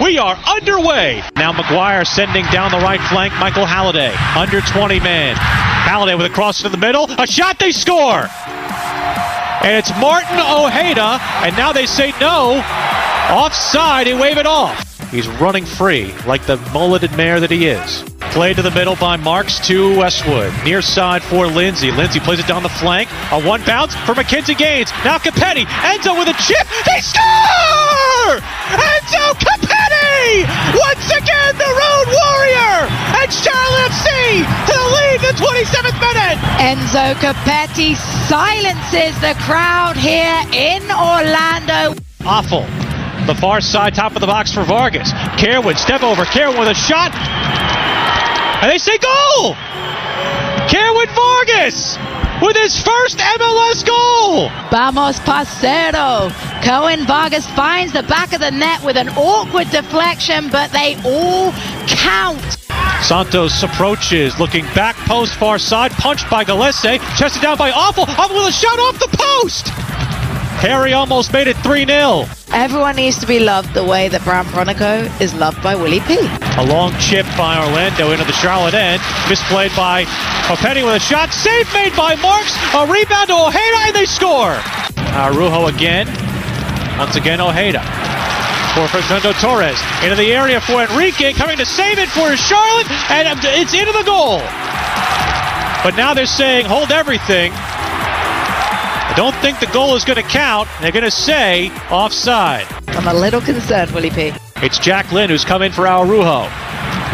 We are underway. Now McGuire sending down the right flank. Michael Halliday, under 20 men. Halliday with a cross to the middle. A shot, they score. And it's Martin Ojeda. And now they say no. Offside, he wave it off. He's running free like the mulleted mare that he is. Played to the middle by Marks to Westwood. Near side for Lindsey. Lindsey plays it down the flank. A one bounce for Mackenzie Gaines. Now Copetti. Enzo with a chip. They score! Enzo Copetti! Once again, the Road Warrior! And Charlotte FC to the lead in the 27th minute! Enzo Copetti silences the crowd here in Orlando. Afful. The far side, top of the box for Vargas. Kerwin, step over. Kerwin with a shot. And they say goal! Kerwin Vargas with his first MLS goal! Vamos Parcero. Kerwin Vargas finds the back of the net with an awkward deflection, but they all count. Santos approaches, looking back post far side, punched by Gallese, chested down by Afful, Afful with a shot off the post! Harry almost made it 3 0. Everyone needs to be loved the way that Brandt Bronico is loved by Willie P. A long chip by Orlando into the Charlotte end. Misplayed by Copetti with a shot. Save made by Marks. A rebound to Ojeda and they score. Araujo again. Once again, Ojeda. For Facundo Torres. Into the area for Enrique. Coming to save it for Charlotte. And it's into the goal. But now they're saying hold everything. I don't think the goal is going to count. They're going to say offside. I'm a little concerned, Willie P. It's Jack Lynn who's come in for Araujo.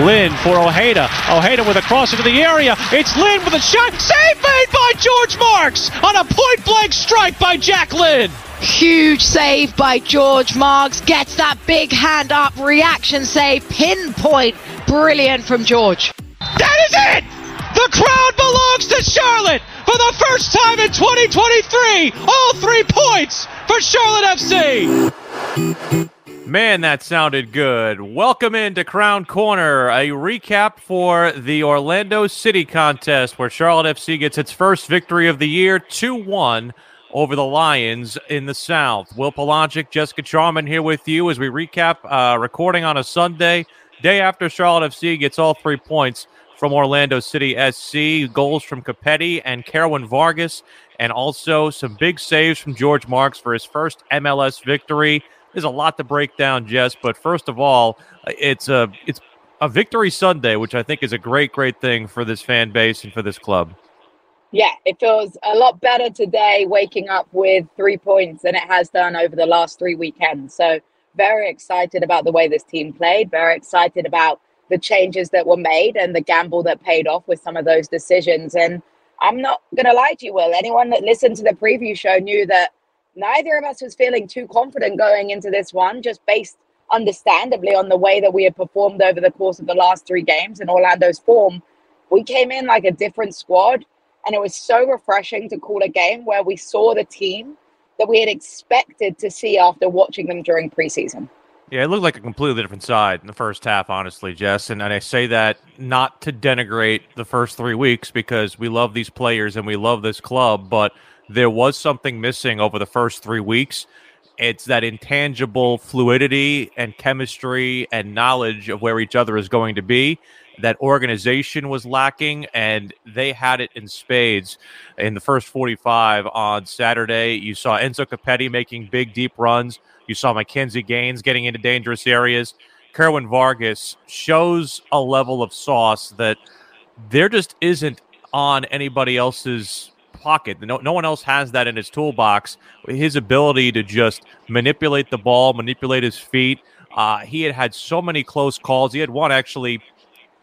Lynn for Ojeda. Ojeda with a cross into the area. It's Lynn with a shot. Save made by George Marks on a point blank strike by Jack Lynn. Huge save by George Marks. Gets that big hand up reaction save. Pinpoint. Brilliant from George. That is it! The crowd belongs to Charlotte for the first time in 2023. All three points for Charlotte FC. Man, that sounded good. Welcome into Crown Corner, a recap for the Orlando City contest where Charlotte FC gets its first victory of the year 2 1 over the Lions in the South. Will Palaszczuk, Jessica Charman here with you as we recap uh, recording on a Sunday, day after Charlotte FC gets all three points from Orlando City SC, goals from Copetti and Kerwin Vargas, and also some big saves from George Marks for his first MLS victory. There's a lot to break down, Jess, but first of all, it's a it's a victory Sunday, which I think is a great, great thing for this fan base and for this club. Yeah, it feels a lot better today waking up with three points than it has done over the last three weekends. So, very excited about the way this team played, very excited about the changes that were made and the gamble that paid off with some of those decisions. And I'm not going to lie to you, Will. Anyone that listened to the preview show knew that neither of us was feeling too confident going into this one, just based understandably on the way that we had performed over the course of the last three games and Orlando's form. We came in like a different squad, and it was so refreshing to call a game where we saw the team that we had expected to see after watching them during preseason. Yeah, it looked like a completely different side in the first half, honestly, Jess. And, and I say that not to denigrate the first three weeks because we love these players and we love this club, but there was something missing over the first three weeks. It's that intangible fluidity and chemistry and knowledge of where each other is going to be. That organization was lacking, and they had it in spades in the first 45 on Saturday. You saw Enzo Copetti making big, deep runs. You saw Mackenzie Gaines getting into dangerous areas. Kerwin Vargas shows a level of sauce that there just isn't on anybody else's pocket. No, no one else has that in his toolbox. His ability to just manipulate the ball, manipulate his feet. Uh, he had had so many close calls. He had one actually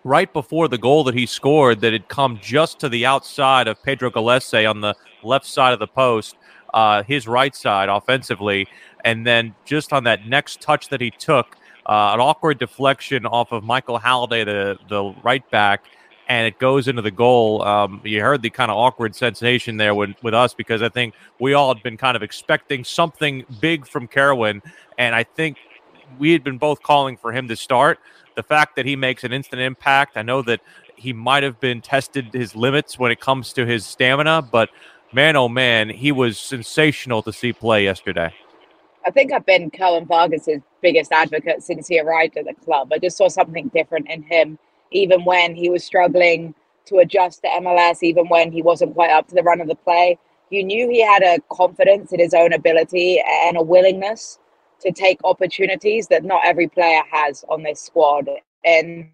right before the goal that he scored that had come just to the outside of Pedro Gallese on the left side of the post. uh, his right side offensively. And then just on that next touch that he took, uh, an awkward deflection off of Michael Halliday, the, the right back, and it goes into the goal. Um, you heard the kind of awkward sensation there with, with us because I think we all had been kind of expecting something big from Kerwin. And I think we had been both calling for him to start. The fact that he makes an instant impact, I know that he might have been tested his limits when it comes to his stamina, but man, oh man, he was sensational to see play yesterday. I think I've been Kerwin Vargas's biggest advocate since he arrived at the club. I just saw something different in him, even when he was struggling to adjust to MLS, even when he wasn't quite up to the run of the play. You knew he had a confidence in his own ability and a willingness to take opportunities that not every player has on this squad. And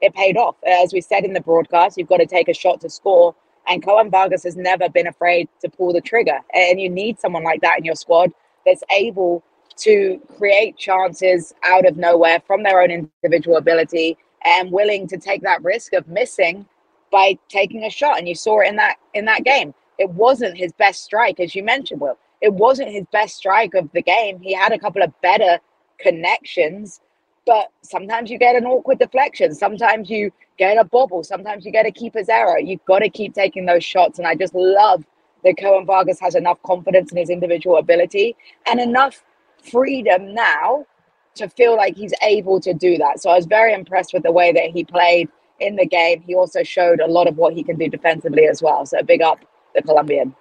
it paid off. As we said in the broadcast, you've got to take a shot to score. And Kerwin Vargas has never been afraid to pull the trigger. And you need someone like that in your squad that's able to create chances out of nowhere from their own individual ability and willing to take that risk of missing by taking a shot. And you saw it in that in that game. It wasn't his best strike, as you mentioned, Will. It wasn't his best strike of the game. He had a couple of better connections, but sometimes you get an awkward deflection. Sometimes you get a bobble. Sometimes you get a keeper's error. You've got to keep taking those shots. And I just love that Kerwin Vargas has enough confidence in his individual ability and enough freedom now to feel like he's able to do that. So I was very impressed with the way that he played in the game. He also showed a lot of what he can do defensively as well. So big up the Colombian.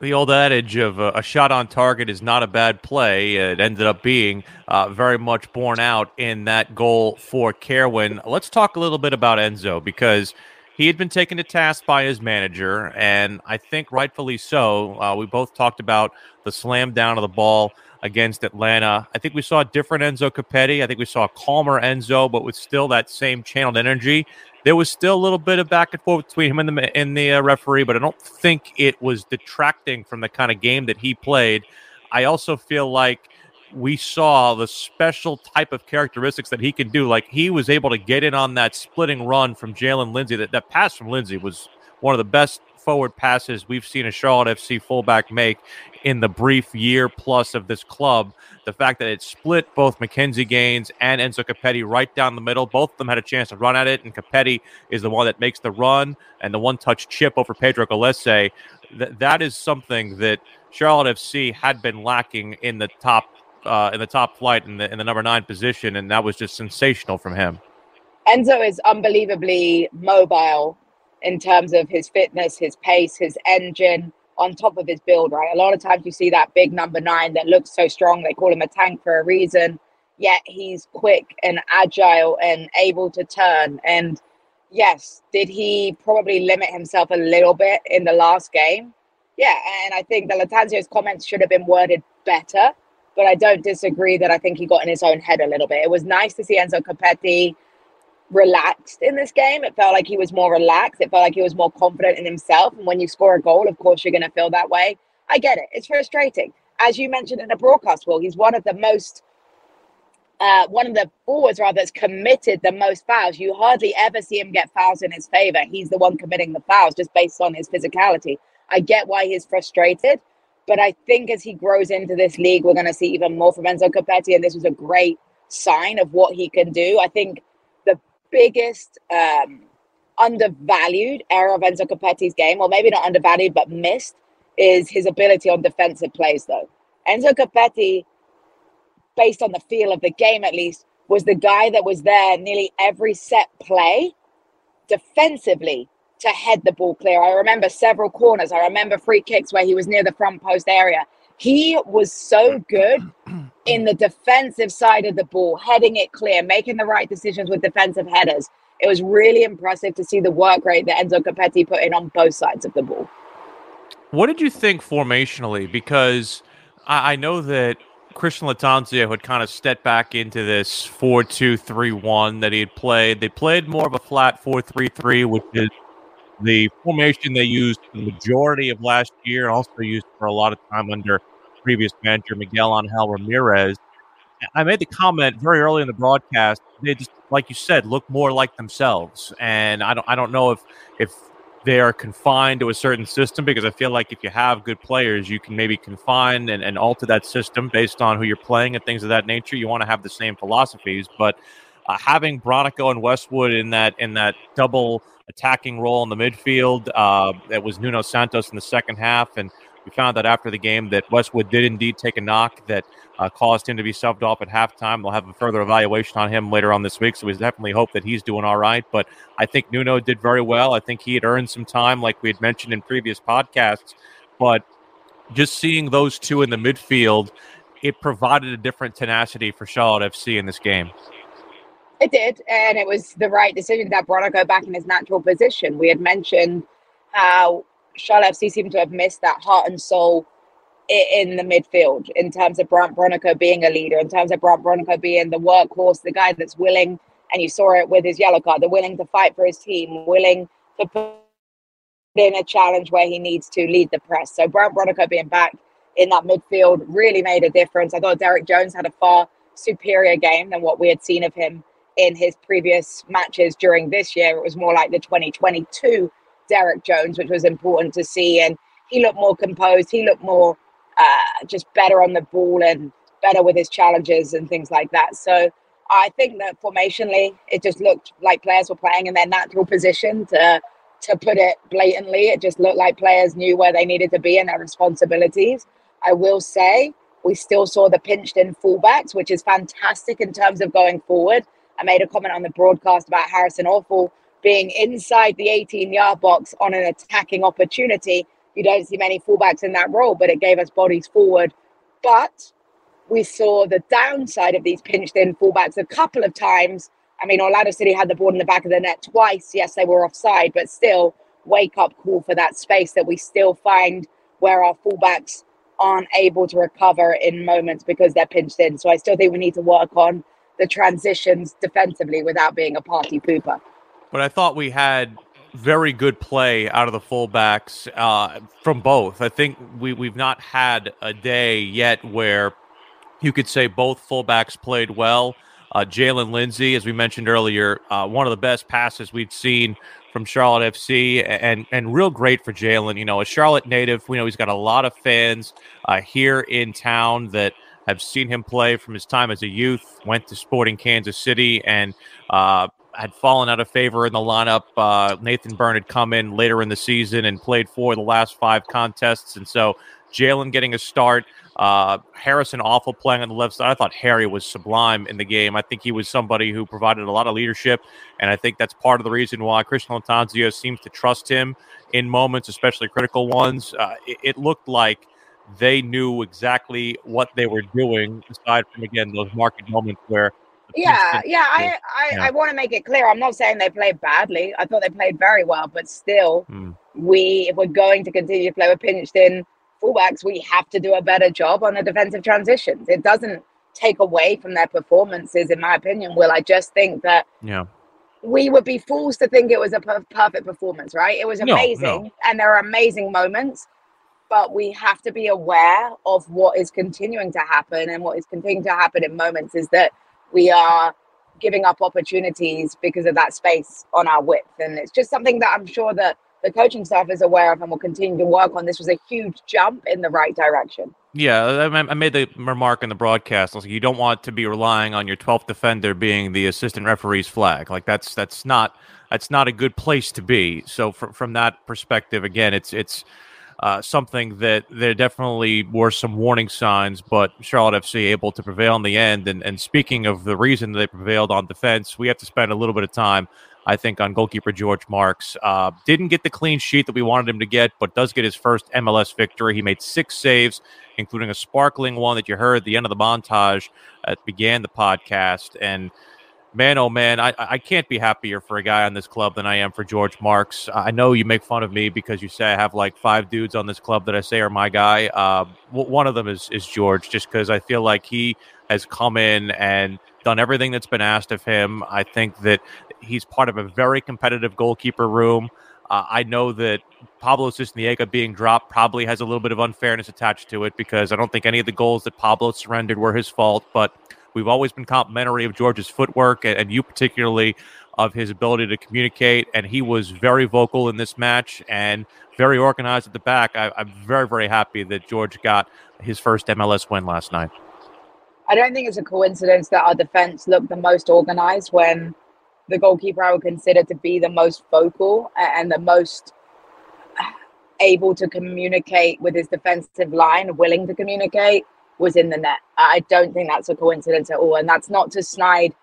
The old adage of uh, a shot on target is not a bad play. It ended up being uh, very much borne out in that goal for Kerwin. Let's talk a little bit about Enzo because he had been taken to task by his manager, and I think rightfully so. Uh, we both talked about the slam down of the ball against Atlanta. I think we saw a different Enzo Copetti. I think we saw a calmer Enzo, but with still that same channeled energy. There was still a little bit of back and forth between him and the and the uh, referee, but I don't think it was detracting from the kind of game that he played. I also feel like we saw the special type of characteristics that he can do. Like he was able to get in on that splitting run from Jaylin Lindsey. That, that pass from Lindsey was one of the best forward passes we've seen a Charlotte FC fullback make in the brief year plus of this club. The fact that it split both Mackenzie Gaines and Enzo Copetti right down the middle. Both of them had a chance to run at it, and Copetti is the one that makes the run and the one touch chip over Pedro Gallese. Th- that is something that Charlotte FC had been lacking in the top uh, in the top flight in the in the number nine position, and that was just sensational from him. Enzo is unbelievably mobile in terms of his fitness, his pace, his engine on top of his build, right? A lot of times you see that big number nine that looks so strong. They call him a tank for a reason. Yet he's quick and agile and able to turn. And yes, did he probably limit himself a little bit in the last game? Yeah, and I think the Lattanzio's comments should have been worded better, but I don't disagree that I think he got in his own head a little bit. It was nice to see Enzo Copetti relaxed in this game. It felt like he was more relaxed. It felt like he was more confident in himself. And when you score a goal, of course, you're going to feel that way. I get it. It's frustrating. As you mentioned in the broadcast, Will, he's one of the most, uh, one of the forwards rather that's committed the most fouls. You hardly ever see him get fouls in his favor. He's the one committing the fouls just based on his physicality. I get why he's frustrated, but I think as he grows into this league, we're going to see even more from Enzo Copetti. and this was a great sign of what he can do. I think biggest um, undervalued area of Enzo Copetti's game, or maybe not undervalued, but missed, is his ability on defensive plays, though. Enzo Copetti, based on the feel of the game at least, was the guy that was there nearly every set play defensively to head the ball clear. I remember several corners. I remember free kicks where he was near the front post area. He was so good in the defensive side of the ball, heading it clear, making the right decisions with defensive headers. It was really impressive to see the work rate that Enzo Copetti put in on both sides of the ball. What did you think formationally? Because I, I know that Christian Lattanzio had kind of stepped back into this 4 2 3 1 that he had played. They played more of a flat 4 3 3, which is the formation they used the majority of last year, also used for a lot of time under previous manager Miguel Angel Ramirez. I made the comment very early in the broadcast. They just, like you said, look more like themselves, and I don't, I don't know if if they are confined to a certain system because I feel like if you have good players, you can maybe confine and, and alter that system based on who you're playing and things of that nature. You want to have the same philosophies, but uh, having Bronico and Westwood in that in that double attacking role in the midfield, uh, that was Nuno Santos in the second half, and we found that after the game that Westwood did indeed take a knock that uh, caused him to be subbed off at halftime. We'll have a further evaluation on him later on this week, so we definitely hope that he's doing all right. But I think Nuno did very well. I think he had earned some time, like we had mentioned in previous podcasts. But just seeing those two in the midfield, it provided a different tenacity for Charlotte FC in this game. It did, and it was the right decision that brought Bronico back in his natural position. We had mentioned how Charlotte FC seemed to have missed that heart and soul in the midfield in terms of Brandt Bronico being a leader, in terms of Brandt Bronico being the workhorse, the guy that's willing, and you saw it with his yellow card, the willing to fight for his team, willing to put in a challenge where he needs to lead the press. So Brandt Bronico being back in that midfield really made a difference. I thought Derek Jones had a far superior game than what we had seen of him in his previous matches during this year. It was more like the 2022 Derek Jones, which was important to see. And he looked more composed. He looked more uh, just better on the ball and better with his challenges and things like that. So I think that formationally, it just looked like players were playing in their natural position. To to put it blatantly, it just looked like players knew where they needed to be and their responsibilities. I will say we still saw the pinched in fullbacks, which is fantastic in terms of going forward. I made a comment on the broadcast about Harrison Afful being inside the 18 yard box on an attacking opportunity. You don't see many fullbacks in that role, but it gave us bodies forward. But we saw the downside of these pinched in fullbacks a couple of times. I mean, Orlando City had the ball in the back of the net twice. Yes, they were offside, but still, wake up call for that space that we still find where our fullbacks aren't able to recover in moments because they're pinched in. So I still think we need to work on the transitions defensively without being a party pooper. But I thought we had very good play out of the fullbacks uh, from both. I think we we've not had a day yet where you could say both fullbacks played well. Uh, Jaylin Lindsey, as we mentioned earlier, uh, one of the best passes we've seen from Charlotte FC, and and real great for Jaylin. You know, a Charlotte native. We know he's got a lot of fans uh, here in town that have seen him play from his time as a youth. Went to Sporting Kansas City and uh, had fallen out of favor in the lineup. Uh, Nathan Byrne had come in later in the season and played for the last five contests, and so Jaylin getting a start. Uh, Harrison Afful playing on the left side. I thought Harry was sublime in the game. I think he was somebody who provided a lot of leadership, and I think that's part of the reason why Christian Lattanzio seems to trust him in moments, especially critical ones. Uh, it, it looked like they knew exactly what they were doing, aside from again those market moments where yeah, yeah. I I, yeah. I want to make it clear. I'm not saying they played badly. I thought they played very well, but still, mm. we if we're going to continue to play with pinched in fullbacks, we have to do a better job on the defensive transitions. It doesn't take away from their performances, in my opinion. Will I just think that yeah. We would be fools to think it was a per- perfect performance, right? It was amazing, no, no. and there are amazing moments but we have to be aware of what is continuing to happen and what is continuing to happen in moments is that we are giving up opportunities because of that space on our width. And it's just something that I'm sure that the coaching staff is aware of and will continue to work on. This was a huge jump in the right direction. Yeah, I made the remark in the broadcast. Like, you don't want to be relying on your 12th defender being the assistant referee's flag. Like that's that's not that's not a good place to be. So from from that perspective, again, it's it's uh, something that there definitely were some warning signs, but Charlotte FC able to prevail in the end. And, and speaking of the reason they prevailed on defense, we have to spend a little bit of time, I think, on goalkeeper George Marks. Uh, didn't get the clean sheet that we wanted him to get, but does get his first MLS victory. He made six saves, including a sparkling one that you heard at the end of the montage that began the podcast. And man, oh man, I, I can't be happier for a guy on this club than I am for George Marks. I know you make fun of me because you say I have like five dudes on this club that I say are my guy. Uh, one of them is is George, just because I feel like he has come in and done everything that's been asked of him. I think that he's part of a very competitive goalkeeper room. Uh, I know that Pablo Sisniega being dropped probably has a little bit of unfairness attached to it because I don't think any of the goals that Pablo surrendered were his fault, but we've always been complimentary of George's footwork and, and you particularly of his ability to communicate. And he was very vocal in this match and very organized at the back. I, I'm very, very happy that George got his first MLS win last night. I don't think it's a coincidence that our defense looked the most organized when the goalkeeper I would consider to be the most vocal and the most able to communicate with his defensive line, willing to communicate, was in the net. I don't think that's a coincidence at all. And that's not to snide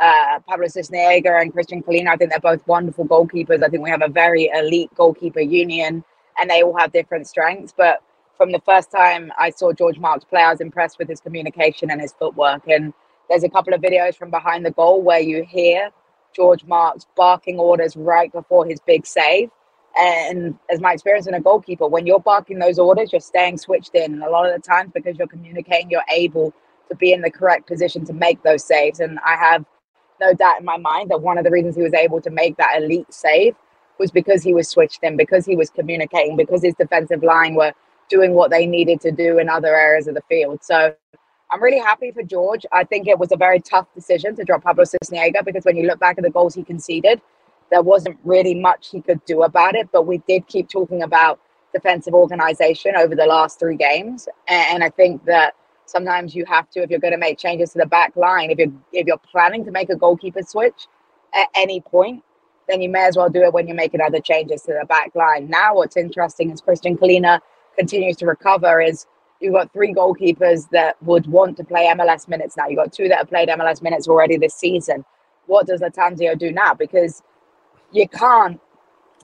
uh, Pablo Sisniega and Kristijan Kahlina. I think they're both wonderful goalkeepers. I think we have a very elite goalkeeper union and they all have different strengths. But from the first time I saw George Marks play, I was impressed with his communication and his footwork. And there's a couple of videos from behind the goal where you hear George Marks barking orders right before his big save. And as my experience in a goalkeeper, when you're barking those orders, you're staying switched in. And a lot of the times, because you're communicating, you're able to be in the correct position to make those saves. And I have no doubt in my mind that one of the reasons he was able to make that elite save was because he was switched in, because he was communicating, because his defensive line were doing what they needed to do in other areas of the field. So I'm really happy for George. I think it was a very tough decision to drop Pablo Sisniega because when you look back at the goals he conceded, there wasn't really much he could do about it. But we did keep talking about defensive organization over the last three games. And I think that sometimes you have to, if you're going to make changes to the back line, if you're if you're planning to make a goalkeeper switch at any point, then you may as well do it when you're making other changes to the back line. Now, what's interesting is Kristijan Kahlina continues to recover is you've got three goalkeepers that would want to play MLS minutes now. You've got two that have played MLS minutes already this season. What does Lattanzio do now? Because you can't,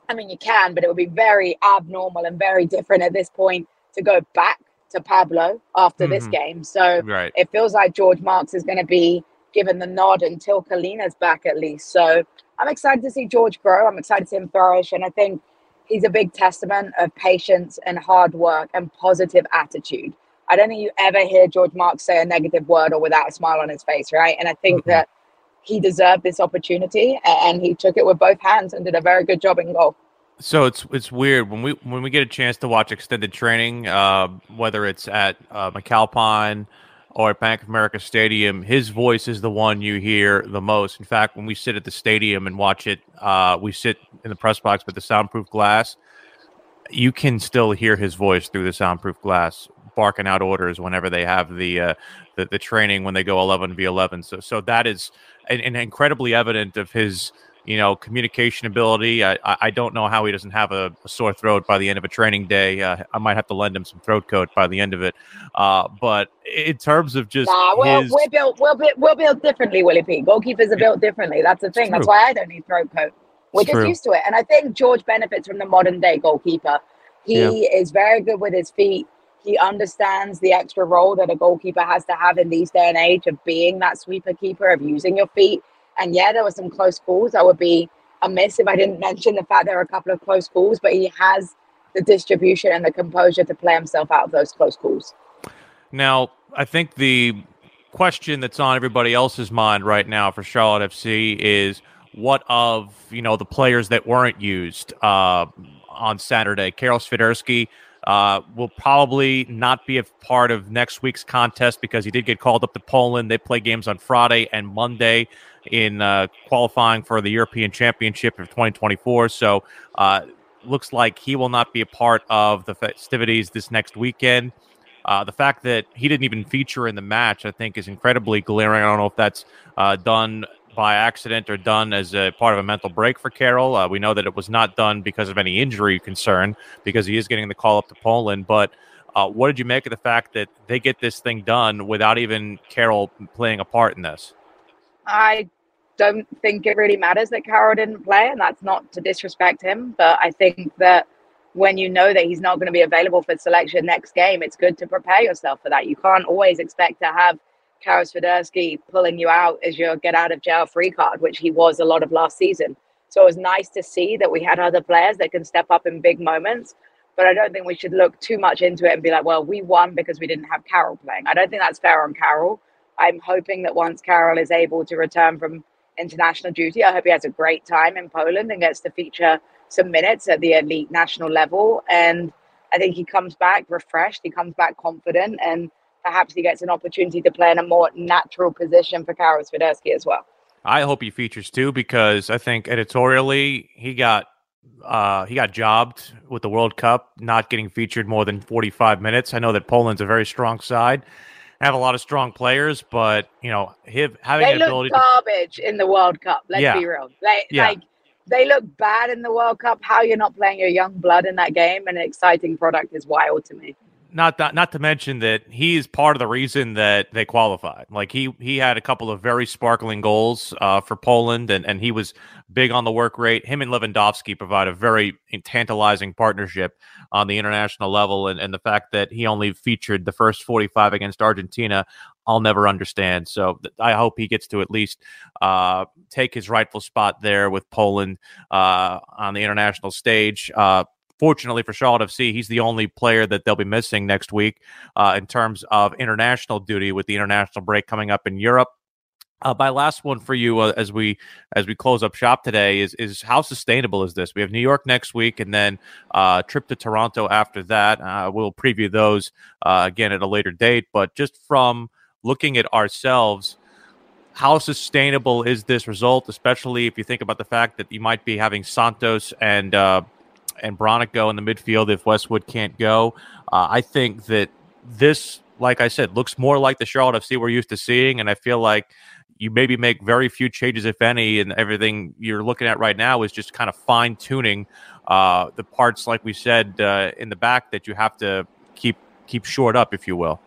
I mean, you can, but it would be very abnormal and very different at this point to go back to Pablo after mm-hmm. this game. So right. it feels like George Marks is going to be given the nod until Kahlina's back at least. So I'm excited to see George grow. I'm excited to see him flourish. And I think he's a big testament of patience and hard work and positive attitude. I don't think you ever hear George Marks say a negative word or without a smile on his face, right? And I think mm-hmm. that he deserved this opportunity and he took it with both hands and did a very good job in goal. So it's it's weird when we when we get a chance to watch extended training, uh, whether it's at uh, McAlpine or at Bank of America Stadium, his voice is the one you hear the most. In fact, when we sit at the stadium and watch it, uh, we sit in the press box with the soundproof glass. You can still hear his voice through the soundproof glass, barking out orders whenever they have the uh, the, the training when they go eleven v eleven. So so that is an, an incredibly evident of his you know, communication ability. I, I don't know how he doesn't have a, a sore throat by the end of a training day. Uh, I might have to lend him some throat coat by the end of it. Uh, but in terms of just nah, well, his... we're built we're, built, we're built differently, Willie P. Goalkeepers are built differently. That's the thing. That's why I don't need throat coat. We're it's just true. used to it. And I think George benefits from the modern day goalkeeper. He yeah. is very good with his feet. He understands the extra role that a goalkeeper has to have in these day and age of being that sweeper keeper, of using your feet and yeah, there were some close calls. I would be amiss if I didn't mention the fact there were a couple of close calls, but he has the distribution and the composure to play himself out of those close calls. Now, I think the question that's on everybody else's mind right now for Charlotte FC is what of you know the players that weren't used uh, on Saturday? Karol Swiderski uh, will probably not be a part of next week's contest because he did get called up to Poland. They play games on Friday and Monday in uh, qualifying for the European Championship of 2024. So, uh, looks like he will not be a part of the festivities this next weekend. Uh, the fact that he didn't even feature in the match, I think, is incredibly glaring. I don't know if that's uh, done by accident or done as a part of a mental break for Karol. Uh, we know that it was not done because of any injury concern because he is getting the call up to Poland. But uh, what did you make of the fact that they get this thing done without even Karol playing a part in this? I don't think it really matters that Karol didn't play, and that's not to disrespect him. But I think that when you know that he's not going to be available for selection next game, it's good to prepare yourself for that. You can't always expect to have Karol Swiderski pulling you out as your get out of jail free card, which he was a lot of last season. So it was nice to see that we had other players that can step up in big moments. But I don't think we should look too much into it and be like, well, we won because we didn't have Karol playing. I don't think that's fair on Karol. I'm hoping that once Karol is able to return from international duty. I hope he has a great time in Poland and gets to feature some minutes at the elite national level. And I think he comes back refreshed, he comes back confident, and perhaps he gets an opportunity to play in a more natural position for Karol Swiderski as well. I hope he features too because I think editorially he got uh, he got jobbed with the World Cup, not getting featured more than 45 minutes. I know that Poland's a very strong side, have a lot of strong players, but you know, him having they look ability. garbage to, in the World Cup. Let's yeah. be real. They, yeah. Like they look bad in the World Cup. How you're not playing your young blood in that game and an exciting product is wild to me not that, not to mention that he is part of the reason that they qualified. Like he he had a couple of very sparkling goals uh, for Poland, and and he was big on the work rate. Him and Lewandowski provide a very tantalizing partnership on the international level, and and the fact that he only featured the first forty five against Argentina. I'll never understand. So I hope he gets to at least uh, take his rightful spot there with Poland uh, on the international stage. Fortunately for Charlotte FC, he's the only player that they'll be missing next week uh, in terms of international duty with the international break coming up in Europe. Uh, my last one for you uh, as we as we close up shop today is is how sustainable is this? We have New York next week, and then uh, trip to Toronto after that. Uh, we'll preview those uh, again at a later date. But just from looking at ourselves, how sustainable is this result? Especially if you think about the fact that you might be having Santos and uh, and Bronico in the midfield if Westwood can't go. Uh, I think that this, like I said, looks more like the Charlotte FC we're used to seeing, and I feel like you maybe make very few changes, if any, and everything you're looking at right now is just kind of fine tuning uh, the parts, like we said uh, in the back, that you have to keep keep short up, if you will.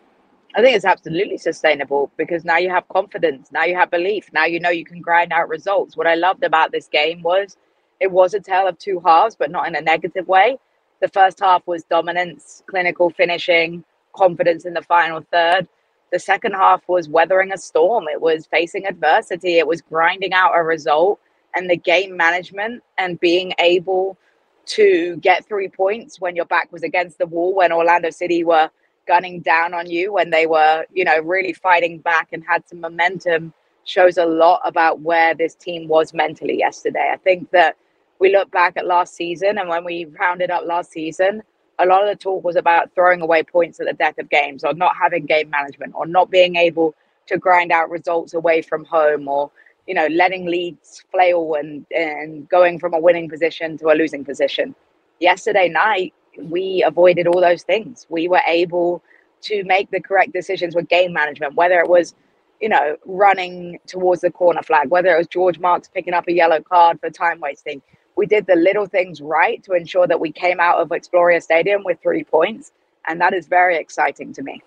I think it's absolutely sustainable because now you have confidence, now you have belief, now you know you can grind out results. What I loved about this game was it was a tale of two halves, but not in a negative way. The first half was dominance, clinical finishing, confidence in the final third. The second half was weathering a storm. It was facing adversity. It was grinding out a result and the game management and being able to get three points when your back was against the wall, when Orlando City were gunning down on you, when they were, you know, really fighting back and had some momentum shows a lot about where this team was mentally yesterday. I think that we look back at last season and when we rounded up last season, a lot of the talk was about throwing away points at the death of games or not having game management or not being able to grind out results away from home or you know letting leads flail and and going from a winning position to a losing position. Yesterday night we avoided all those things. We were able to make the correct decisions with game management whether it was you know running towards the corner flag whether it was george marks picking up a yellow card for time wasting we did the little things right to ensure that we came out of Exploria Stadium with three points. And that is very exciting to me.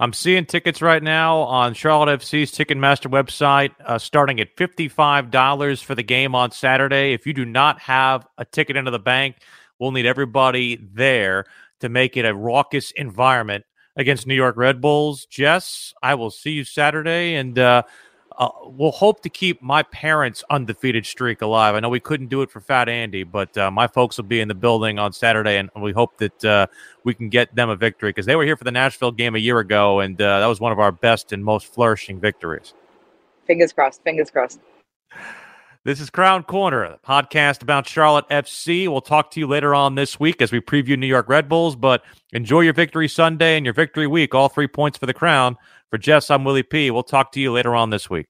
I'm seeing tickets right now on Charlotte FC's Ticketmaster website, uh, starting at $55 for the game on Saturday. If you do not have a ticket into the bank, we'll need everybody there to make it a raucous environment against New York Red Bulls. Jess, I will see you Saturday. And, uh, uh, we'll hope to keep my parents' undefeated streak alive. I know we couldn't do it for Fat Andy, but uh, my folks will be in the building on Saturday, and we hope that uh, we can get them a victory because they were here for the Nashville game a year ago, and uh, that was one of our best and most flourishing victories. Fingers crossed. Fingers crossed. This is Crown Corner, a podcast about Charlotte FC. We'll talk to you later on this week as we preview New York Red Bulls, but enjoy your victory Sunday and your victory week. All three points for the crown. For Jess, I'm Willie P. We'll talk to you later on this week.